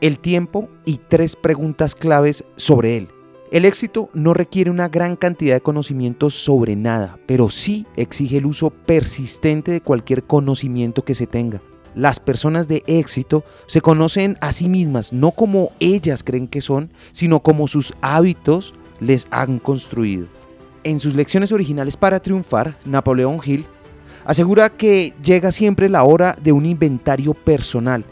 el tiempo y tres preguntas claves sobre él. El éxito no requiere una gran cantidad de conocimientos sobre nada, pero sí exige el uso persistente de cualquier conocimiento que se tenga. Las personas de éxito se conocen a sí mismas no como ellas creen que son, sino como sus hábitos les han construido. En sus lecciones originales para triunfar, Napoleón Hill asegura que llega siempre la hora de un inventario personal,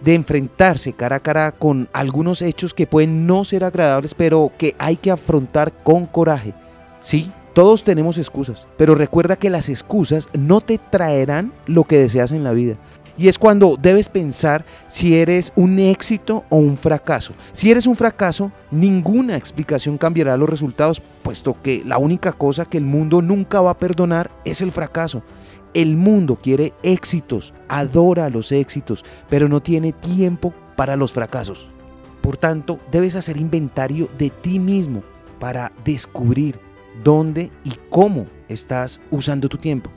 de enfrentarse cara a cara con algunos hechos que pueden no ser agradables, pero que hay que afrontar con coraje. Sí, todos tenemos excusas, pero recuerda que las excusas no te traerán lo que deseas en la vida. Y es cuando debes pensar si eres un éxito o un fracaso. Si eres un fracaso, ninguna explicación cambiará los resultados, puesto que la única cosa que el mundo nunca va a perdonar es el fracaso. El mundo quiere éxitos, adora los éxitos, pero no tiene tiempo para los fracasos. Por tanto, debes hacer inventario de ti mismo para descubrir dónde y cómo estás usando tu tiempo.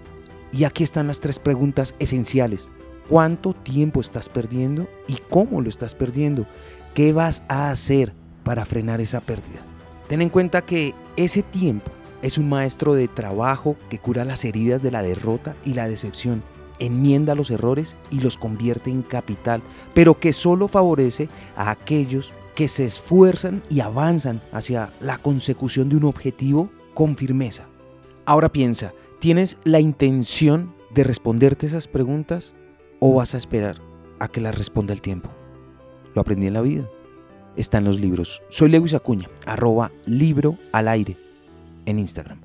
Y aquí están las tres preguntas esenciales cuánto tiempo estás perdiendo y cómo lo estás perdiendo. ¿Qué vas a hacer para frenar esa pérdida? Ten en cuenta que ese tiempo es un maestro de trabajo que cura las heridas de la derrota y la decepción, enmienda los errores y los convierte en capital, pero que solo favorece a aquellos que se esfuerzan y avanzan hacia la consecución de un objetivo con firmeza. Ahora piensa, ¿tienes la intención de responderte esas preguntas o vas a esperar a que la responda el tiempo? Lo aprendí en la vida. Está en los libros. Soy Lewis Acuña, arroba libro al aire en Instagram.